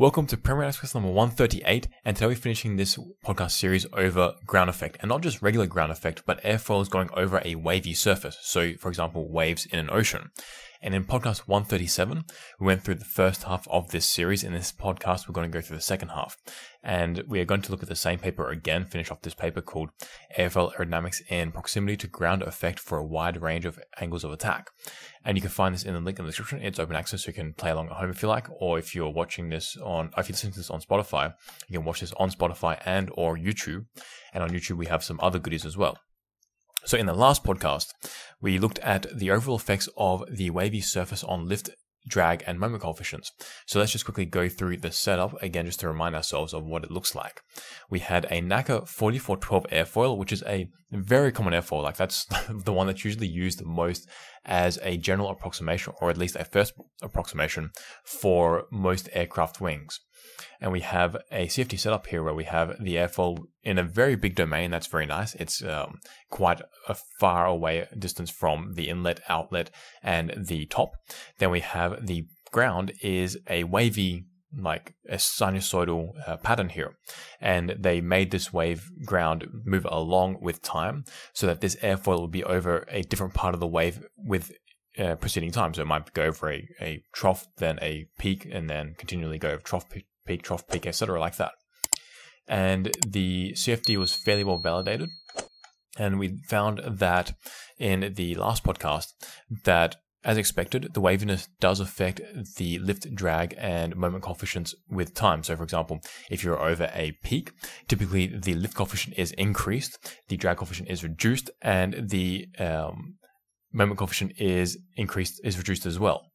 Welcome to Premier Express number 138, and today we're finishing this podcast series over ground effect, and not just regular ground effect, but airfoils going over a wavy surface. So, for example, waves in an ocean. And in podcast 137, we went through the first half of this series. In this podcast, we're going to go through the second half. And we are going to look at the same paper again, finish off this paper called Airfoil Aerodynamics and Proximity to Ground Effect for a Wide Range of Angles of Attack. And you can find this in the link in the description. It's open access, so you can play along at home if you like, or if you're watching this on, if you're listening to this on Spotify, you can watch this on Spotify and or YouTube. And on YouTube, we have some other goodies as well. So in the last podcast, we looked at the overall effects of the wavy surface on lift, drag, and moment coefficients. So let's just quickly go through the setup again, just to remind ourselves of what it looks like. We had a NACA 4412 airfoil, which is a very common airfoil. Like that's the one that's usually used the most as a general approximation, or at least a first approximation for most aircraft wings. And we have a CFD setup here where we have the airfoil in a very big domain. That's very nice. It's um, quite a far away distance from the inlet, outlet, and the top. Then we have the ground is a wavy like a sinusoidal uh, pattern here. And they made this wave ground move along with time so that this airfoil will be over a different part of the wave with uh, preceding time. So it might go over a, a trough, then a peak, and then continually go over trough, peak, trough, peak, etc., like that. And the CFD was fairly well validated. And we found that in the last podcast that as expected, the waviness does affect the lift, drag, and moment coefficients with time. So, for example, if you're over a peak, typically the lift coefficient is increased, the drag coefficient is reduced, and the um, moment coefficient is increased, is reduced as well.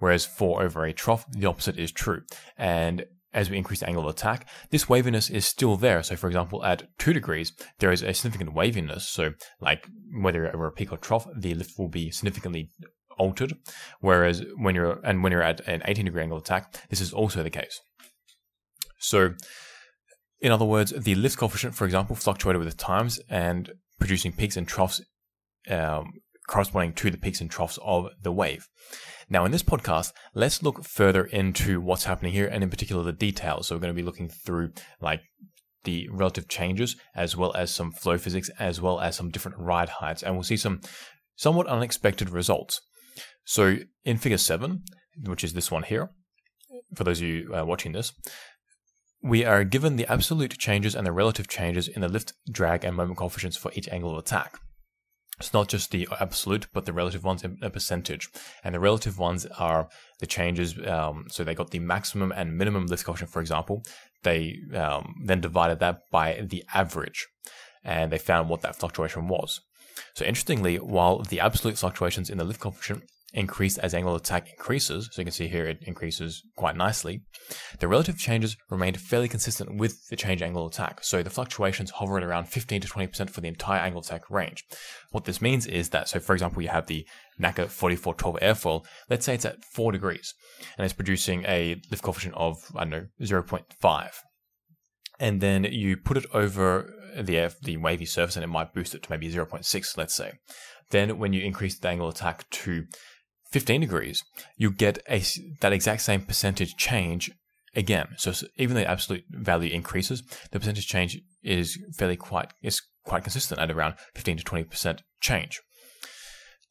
Whereas for over a trough, the opposite is true. And as we increase the angle of attack, this waviness is still there. So, for example, at two degrees, there is a significant waviness. So, like whether over a peak or trough, the lift will be significantly altered. Whereas when you're and when you're at an 18 degree angle of attack, this is also the case. So, in other words, the lift coefficient, for example, fluctuated with the times and producing peaks and troughs um, corresponding to the peaks and troughs of the wave. Now, in this podcast, let's look further into what's happening here and in particular the details. So, we're going to be looking through like the relative changes as well as some flow physics as well as some different ride heights and we'll see some somewhat unexpected results. So in figure 7, which is this one here, for those of you uh, watching this, we are given the absolute changes and the relative changes in the lift, drag, and moment coefficients for each angle of attack. It's not just the absolute, but the relative ones in a percentage. And the relative ones are the changes. Um, so they got the maximum and minimum lift coefficient, for example. They um, then divided that by the average, and they found what that fluctuation was. So interestingly, while the absolute fluctuations in the lift coefficient increase as angle of attack increases, so you can see here it increases quite nicely, the relative changes remained fairly consistent with the change angle of attack. So the fluctuations hover at around 15 to 20% for the entire angle of attack range. What this means is that, so for example, you have the NACA 4412 airfoil, let's say it's at 4 degrees, and it's producing a lift coefficient of, I don't know, 0.5. And then you put it over the air, the wavy surface and it might boost it to maybe 0.6, let's say. Then when you increase the angle of attack to 15 degrees, you get a, that exact same percentage change again. So, even though the absolute value increases, the percentage change is fairly quite is quite consistent at around 15 to 20 percent change.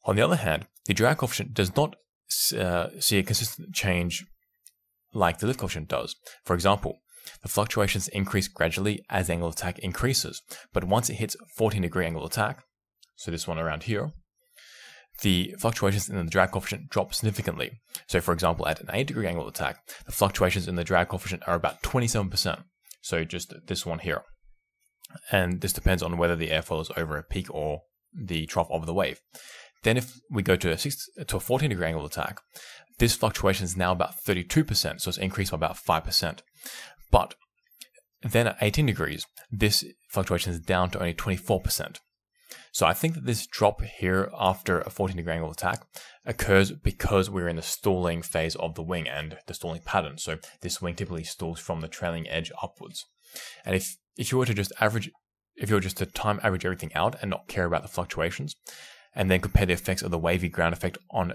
On the other hand, the drag coefficient does not uh, see a consistent change like the lift coefficient does. For example, the fluctuations increase gradually as angle of attack increases, but once it hits 14 degree angle of attack, so this one around here, the fluctuations in the drag coefficient drop significantly. So, for example, at an 8 degree angle of attack, the fluctuations in the drag coefficient are about 27%. So, just this one here. And this depends on whether the airfoil is over a peak or the trough of the wave. Then, if we go to a, six, to a 14 degree angle of attack, this fluctuation is now about 32%, so it's increased by about 5%. But then at 18 degrees, this fluctuation is down to only 24%. So I think that this drop here after a 14 degree angle attack occurs because we're in the stalling phase of the wing and the stalling pattern. So this wing typically stalls from the trailing edge upwards. And if, if you were to just average, if you were just to time average everything out and not care about the fluctuations, and then compare the effects of the wavy ground effect on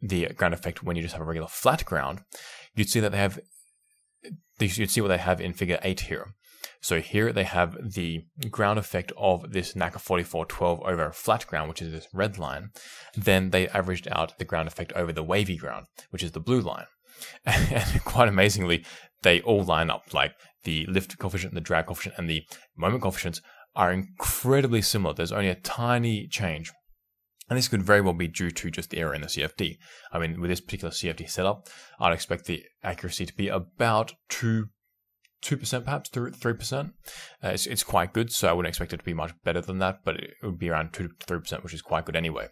the ground effect when you just have a regular flat ground, you'd see that they have you'd see what they have in figure 8 here. So here they have the ground effect of this NACA 4412 over flat ground, which is this red line. Then they averaged out the ground effect over the wavy ground, which is the blue line. And quite amazingly, they all line up. Like the lift coefficient, the drag coefficient, and the moment coefficients are incredibly similar. There's only a tiny change. And this could very well be due to just the error in the CFD. I mean, with this particular CFD setup, I'd expect the accuracy to be about two two percent, perhaps three percent. Uh, it's it's quite good, so I wouldn't expect it to be much better than that, but it would be around two to three percent, which is quite good anyway.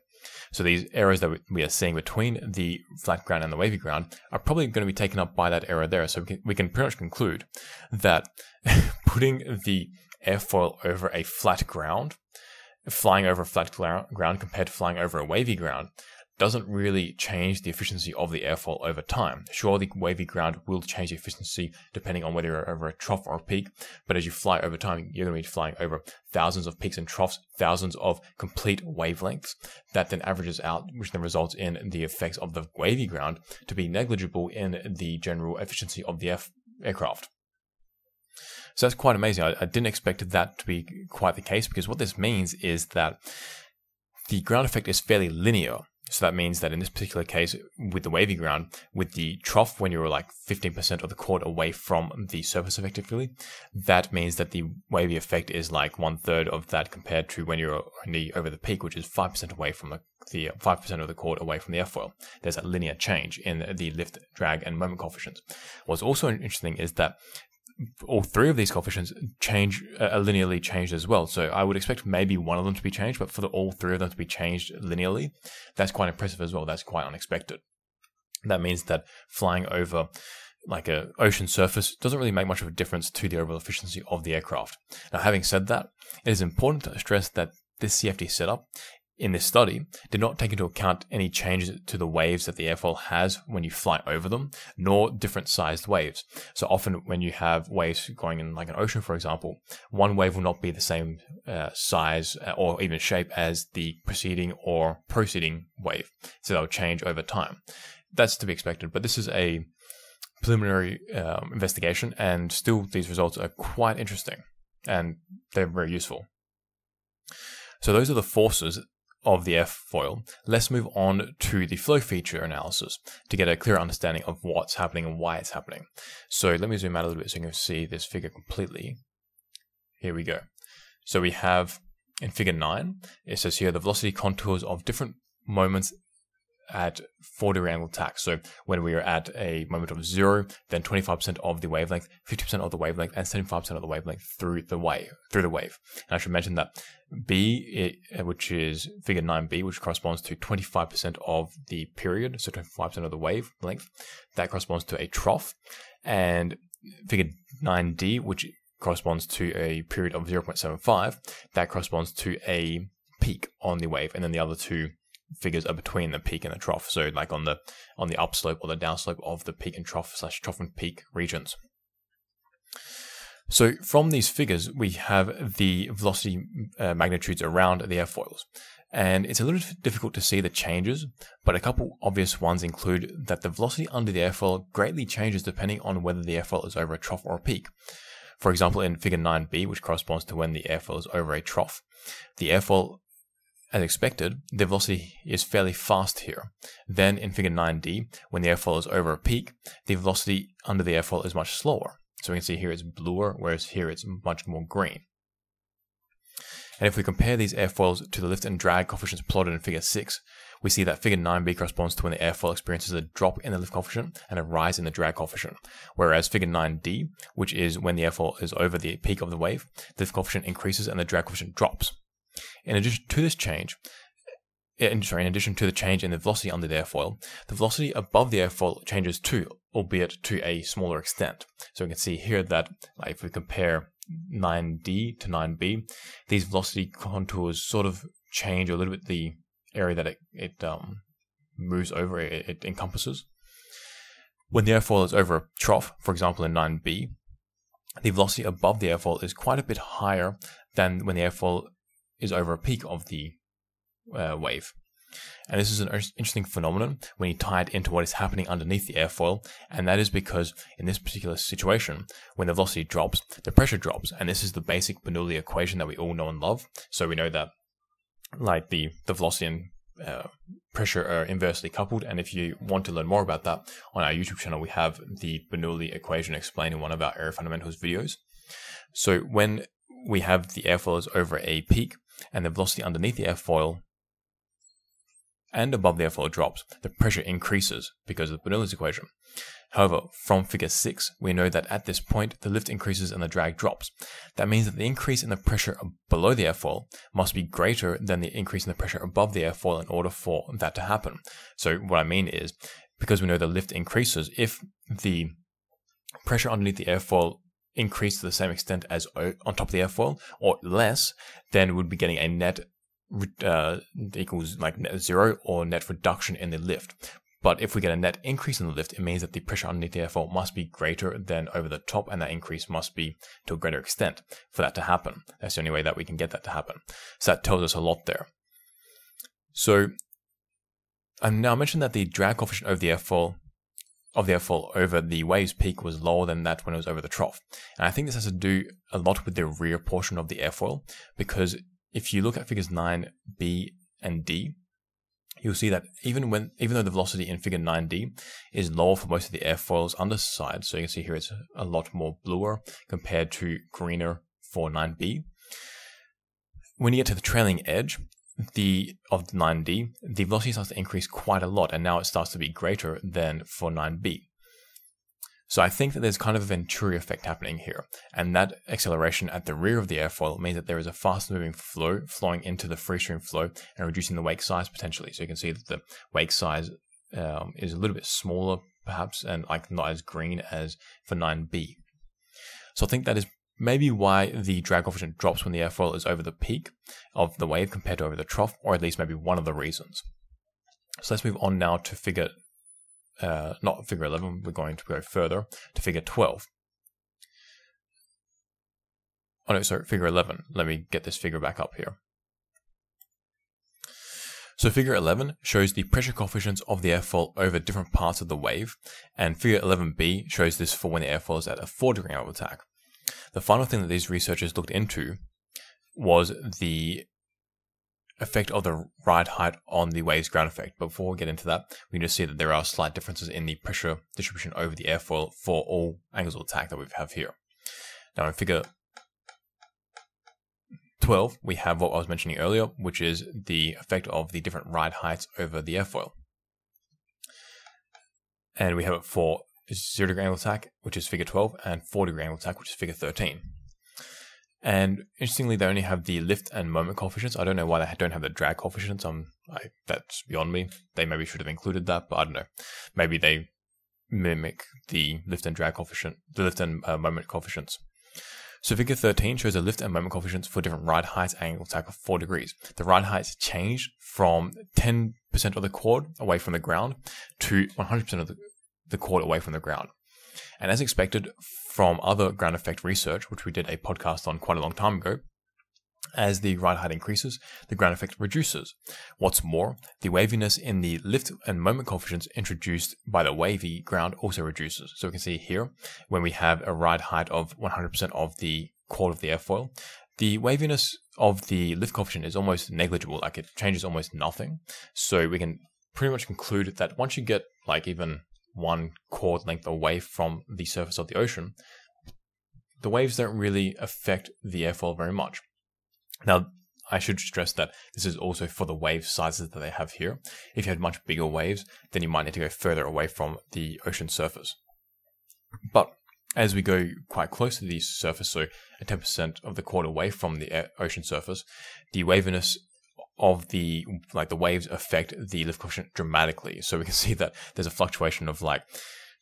So these errors that we are seeing between the flat ground and the wavy ground are probably going to be taken up by that error there. So we can, we can pretty much conclude that putting the airfoil over a flat ground, flying over a flat ground compared to flying over a wavy ground, doesn't really change the efficiency of the airfoil over time. Sure, the wavy ground will change the efficiency depending on whether you're over a trough or a peak, but as you fly over time, you're going to be flying over thousands of peaks and troughs, thousands of complete wavelengths. That then averages out, which then results in the effects of the wavy ground to be negligible in the general efficiency of the F- aircraft. So that's quite amazing. I, I didn't expect that to be quite the case because what this means is that the ground effect is fairly linear so that means that in this particular case, with the wavy ground, with the trough, when you're like 15% of the chord away from the surface effectively, that means that the wavy effect is like one third of that compared to when you're only over the peak, which is 5% away from the, the 5% of the chord away from the airfoil. There's a linear change in the lift, drag, and moment coefficients. What's also interesting is that all three of these coefficients change uh, linearly changed as well. So I would expect maybe one of them to be changed, but for the, all three of them to be changed linearly, that's quite impressive as well. That's quite unexpected. That means that flying over like a ocean surface doesn't really make much of a difference to the overall efficiency of the aircraft. Now, having said that, it is important to stress that this CFD setup in this study did not take into account any changes to the waves that the airfoil has when you fly over them, nor different sized waves. So often when you have waves going in like an ocean, for example, one wave will not be the same uh, size uh, or even shape as the preceding or proceeding wave. So they'll change over time. That's to be expected, but this is a preliminary um, investigation and still these results are quite interesting and they're very useful. So those are the forces of the airfoil, let's move on to the flow feature analysis to get a clear understanding of what's happening and why it's happening. So let me zoom out a little bit so you can see this figure completely. Here we go. So we have in figure 9, it says here the velocity contours of different moments at 40 degree angle tach. So when we are at a moment of zero, then 25% of the wavelength, 50% of the wavelength, and 75% of the wavelength through the wave. Through the wave. And I should mention that B, it, uh, which is figure 9b, which corresponds to 25% of the period, so 25% of the wave length, that corresponds to a trough. And figure 9d, which corresponds to a period of 0.75, that corresponds to a peak on the wave. And then the other two figures are between the peak and the trough. So like on the on the upslope or the downslope of the peak and trough slash trough and peak regions. So from these figures, we have the velocity uh, magnitudes around the airfoils. And it's a little difficult to see the changes, but a couple obvious ones include that the velocity under the airfoil greatly changes depending on whether the airfoil is over a trough or a peak. For example, in figure 9b, which corresponds to when the airfoil is over a trough, the airfoil as expected, the velocity is fairly fast here. Then in figure 9d, when the airfoil is over a peak, the velocity under the airfoil is much slower. So we can see here it's bluer, whereas here it's much more green. And if we compare these airfoils to the lift and drag coefficients plotted in figure 6, we see that figure 9b corresponds to when the airfoil experiences a drop in the lift coefficient and a rise in the drag coefficient, whereas figure 9d, which is when the airfoil is over the peak of the wave, the lift coefficient increases and the drag coefficient drops. In addition to this change, in, sorry, in addition to the change in the velocity under the airfoil, the velocity above the airfoil changes too, albeit to a smaller extent. So we can see here that like, if we compare 9D to 9B, these velocity contours sort of change a little bit the area that it, it um, moves over, it, it encompasses. When the airfoil is over a trough, for example in 9B, the velocity above the airfoil is quite a bit higher than when the airfoil is over a peak of the uh, wave. And this is an interesting phenomenon when you tie it into what is happening underneath the airfoil. And that is because in this particular situation, when the velocity drops, the pressure drops. And this is the basic Bernoulli equation that we all know and love. So we know that like the, the velocity and uh, pressure are inversely coupled. And if you want to learn more about that, on our YouTube channel, we have the Bernoulli equation explained in one of our air fundamentals videos. So when we have the airfoil is over a peak and the velocity underneath the airfoil and above the airfoil drops, the pressure increases because of Bernoulli's equation. However, from figure 6, we know that at this point, the lift increases and the drag drops. That means that the increase in the pressure below the airfoil must be greater than the increase in the pressure above the airfoil in order for that to happen. So what I mean is, because we know the lift increases, if the pressure underneath the airfoil increased to the same extent as on top of the airfoil or less, then we'd be getting a net uh, equals like net zero or net reduction in the lift. But if we get a net increase in the lift, it means that the pressure underneath the airfoil must be greater than over the top, and that increase must be to a greater extent for that to happen. That's the only way that we can get that to happen. So that tells us a lot there. So I now mentioned that the drag coefficient over the airfoil of the airfoil over the wave's peak was lower than that when it was over the trough. And I think this has to do a lot with the rear portion of the airfoil, because if you look at figures 9b and d, you'll see that even when even though the velocity in figure 9d is lower for most of the airfoil's underside, so you can see here it's a lot more bluer compared to greener for 9b. When you get to the trailing edge, the of 9d, the velocity starts to increase quite a lot, and now it starts to be greater than for 9b. So I think that there's kind of a Venturi effect happening here, and that acceleration at the rear of the airfoil means that there is a fast moving flow flowing into the free stream flow and reducing the wake size potentially. So you can see that the wake size um, is a little bit smaller, perhaps, and like not as green as for 9B. So I think that is maybe why the drag coefficient drops when the airfoil is over the peak of the wave compared to over the trough, or at least maybe one of the reasons. So let's move on now to figure uh, not figure 11, we're going to go further to figure 12. Oh no, sorry, figure 11. Let me get this figure back up here. So figure 11 shows the pressure coefficients of the airfoil over different parts of the wave, and figure 11b shows this for when the airfoil is at a 4 degree angle of attack. The final thing that these researchers looked into was the effect of the ride height on the wave's ground effect. But before we get into that, we need to see that there are slight differences in the pressure distribution over the airfoil for all angles of attack that we have here. Now in figure 12, we have what I was mentioning earlier, which is the effect of the different ride heights over the airfoil. And we have it for 0 degree angle attack, which is figure 12, and 4 degree angle attack, which is figure 13. And interestingly, they only have the lift and moment coefficients. I don't know why they don't have the drag coefficients. Um, I, that's beyond me. They maybe should have included that, but I don't know. Maybe they mimic the lift and drag coefficient, the lift and uh, moment coefficients. So figure 13 shows the lift and moment coefficients for different ride heights angle attack of 4 degrees. The ride heights change from 10% of the chord away from the ground to 100% of the, the chord away from the ground. And as expected from other ground effect research, which we did a podcast on quite a long time ago, as the ride height increases, the ground effect reduces. What's more, the waviness in the lift and moment coefficients introduced by the wavy ground also reduces. So we can see here, when we have a ride height of 100% of the chord of the airfoil, the waviness of the lift coefficient is almost negligible, like it changes almost nothing. So we can pretty much conclude that once you get like even one chord length away from the surface of the ocean, the waves don't really affect the airfoil very much. Now, I should stress that this is also for the wave sizes that they have here. If you had much bigger waves, then you might need to go further away from the ocean surface. But as we go quite close to the surface, so a 10% of the chord away from the ocean surface, the waviness of the like the waves affect the lift coefficient dramatically. So we can see that there's a fluctuation of like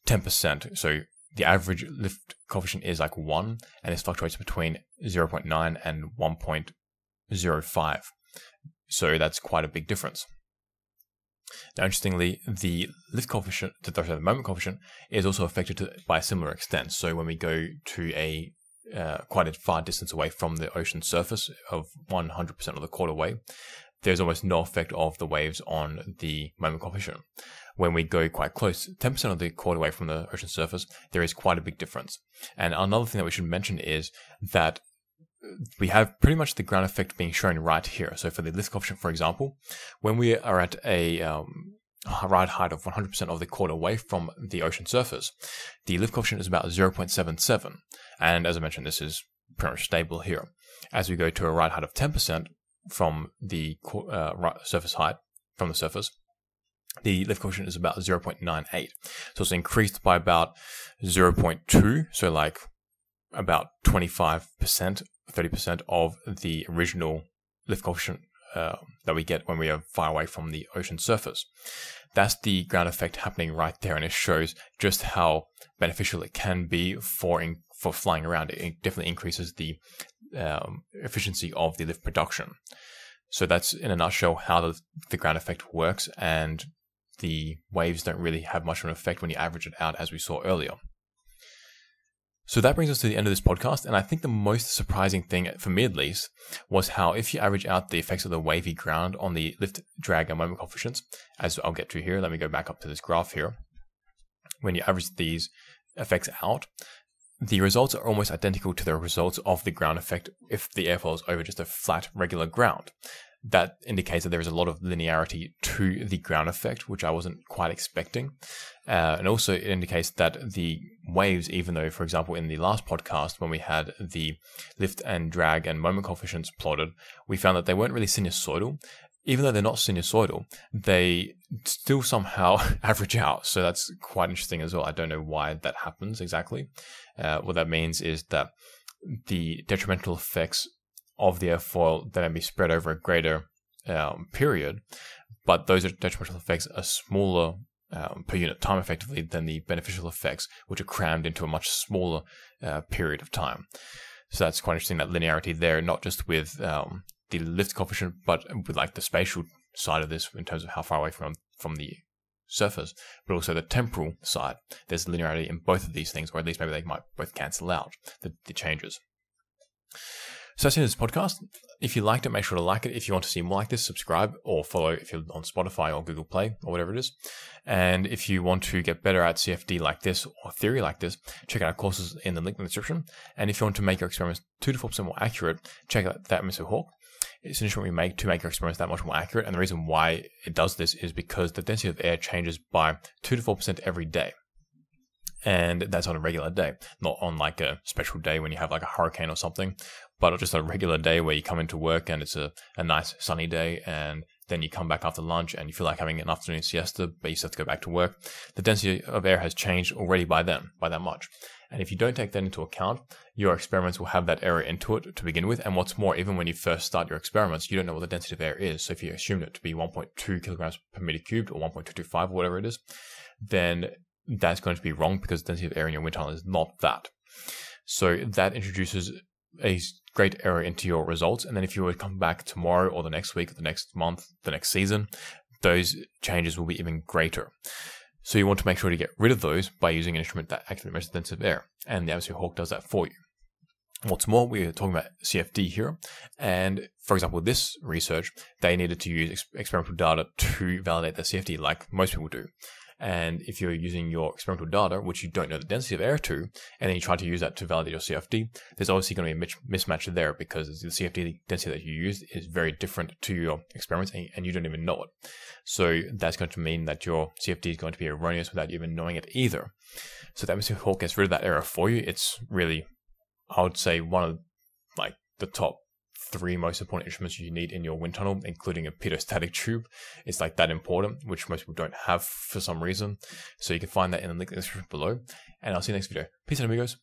10%. So the average lift coefficient is like 1 and this fluctuates between 0.9 and 1.05. So that's quite a big difference. Now, interestingly, the lift coefficient, the moment coefficient, is also affected to, by a similar extent. So when we go to a uh, quite a far distance away from the ocean surface of 100% of the chord away, there's almost no effect of the waves on the moment coefficient. When we go quite close, 10% of the chord away from the ocean surface, there is quite a big difference. And another thing that we should mention is that we have pretty much the ground effect being shown right here. So for the lift coefficient, for example, when we are at a um, ride height of 100% of the chord away from the ocean surface, the lift coefficient is about 0.77. And as I mentioned, this is pretty much stable here. As we go to a ride height of 10% from the uh, surface height, from the surface, the lift coefficient is about 0.98. So it's increased by about 0.2, so like about 25%, 30% of the original lift coefficient uh, that we get when we are far away from the ocean surface. That's the ground effect happening right there, and it shows just how beneficial it can be for in, for flying around. It definitely increases the um, efficiency of the lift production. So that's in a nutshell how the, the ground effect works, and the waves don't really have much of an effect when you average it out, as we saw earlier. So that brings us to the end of this podcast, and I think the most surprising thing, for me at least, was how if you average out the effects of the wavy ground on the lift, drag, and moment coefficients, as I'll get to here, let me go back up to this graph here. When you average these effects out, the results are almost identical to the results of the ground effect if the airfoil is over just a flat, regular ground that indicates that there is a lot of linearity to the ground effect, which I wasn't quite expecting. Uh, and also, it indicates that the waves, even though, for example, in the last podcast, when we had the lift and drag and moment coefficients plotted, we found that they weren't really sinusoidal. Even though they're not sinusoidal, they still somehow average out. So that's quite interesting as well. I don't know why that happens exactly. Uh, what that means is that the detrimental effects of the airfoil then be spread over a greater um, period, but those detrimental effects are smaller um, per unit time effectively than the beneficial effects, which are crammed into a much smaller uh, period of time. So that's quite interesting that linearity there, not just with um, the lift coefficient, but with like the spatial side of this in terms of how far away from from the surface, but also the temporal side. There's linearity in both of these things, or at least maybe they might both cancel out the, the changes. So that's this podcast. If you liked it, make sure to like it. If you want to see more like this, subscribe or follow if you're on Spotify or Google Play or whatever it is. And if you want to get better at CFD like this or theory like this, check out our courses in the link in the description. And if you want to make your experiments 2 to 4% more accurate, check out that Mr. Hawk. It's an instrument we make to make your experiments that much more accurate. And the reason why it does this is because the density of air changes by 2 to 4% every day and that's on a regular day, not on like a special day when you have like a hurricane or something, but just a regular day where you come into work and it's a, a nice sunny day and then you come back after lunch and you feel like having an afternoon siesta, but you still have to go back to work. The density of air has changed already by then, by that much. And if you don't take that into account, your experiments will have that error into it to begin with. And what's more, even when you first start your experiments, you don't know what the density of air is. So if you assume it to be 1.2 kilograms per meter cubed or 1.225 or whatever it is, then that's going to be wrong because the density of air in your wind tunnel is not that. So that introduces a great error into your results. And then if you were to come back tomorrow or the next week, or the next month, the next season, those changes will be even greater. So you want to make sure to get rid of those by using an instrument that accurately measures the density of air. And the Atmosphere Hawk does that for you. What's more, we're talking about CFD here. And for example, with this research, they needed to use experimental data to validate their CFD like most people do. And if you're using your experimental data, which you don't know the density of air to, and then you try to use that to validate your CFD, there's obviously going to be a mismatch there because the CFD density that you use is very different to your experiments and you don't even know it. So that's going to mean that your CFD is going to be erroneous without even knowing it either. So that Atmosphere Hawk gets rid of that error for you. It's really, I would say, one of like the top three most important instruments you need in your wind tunnel, including a pitot-static tube. It's like that important, which most people don't have for some reason. So you can find that in the link in the description below. And I'll see you next video. Peace out, amigos.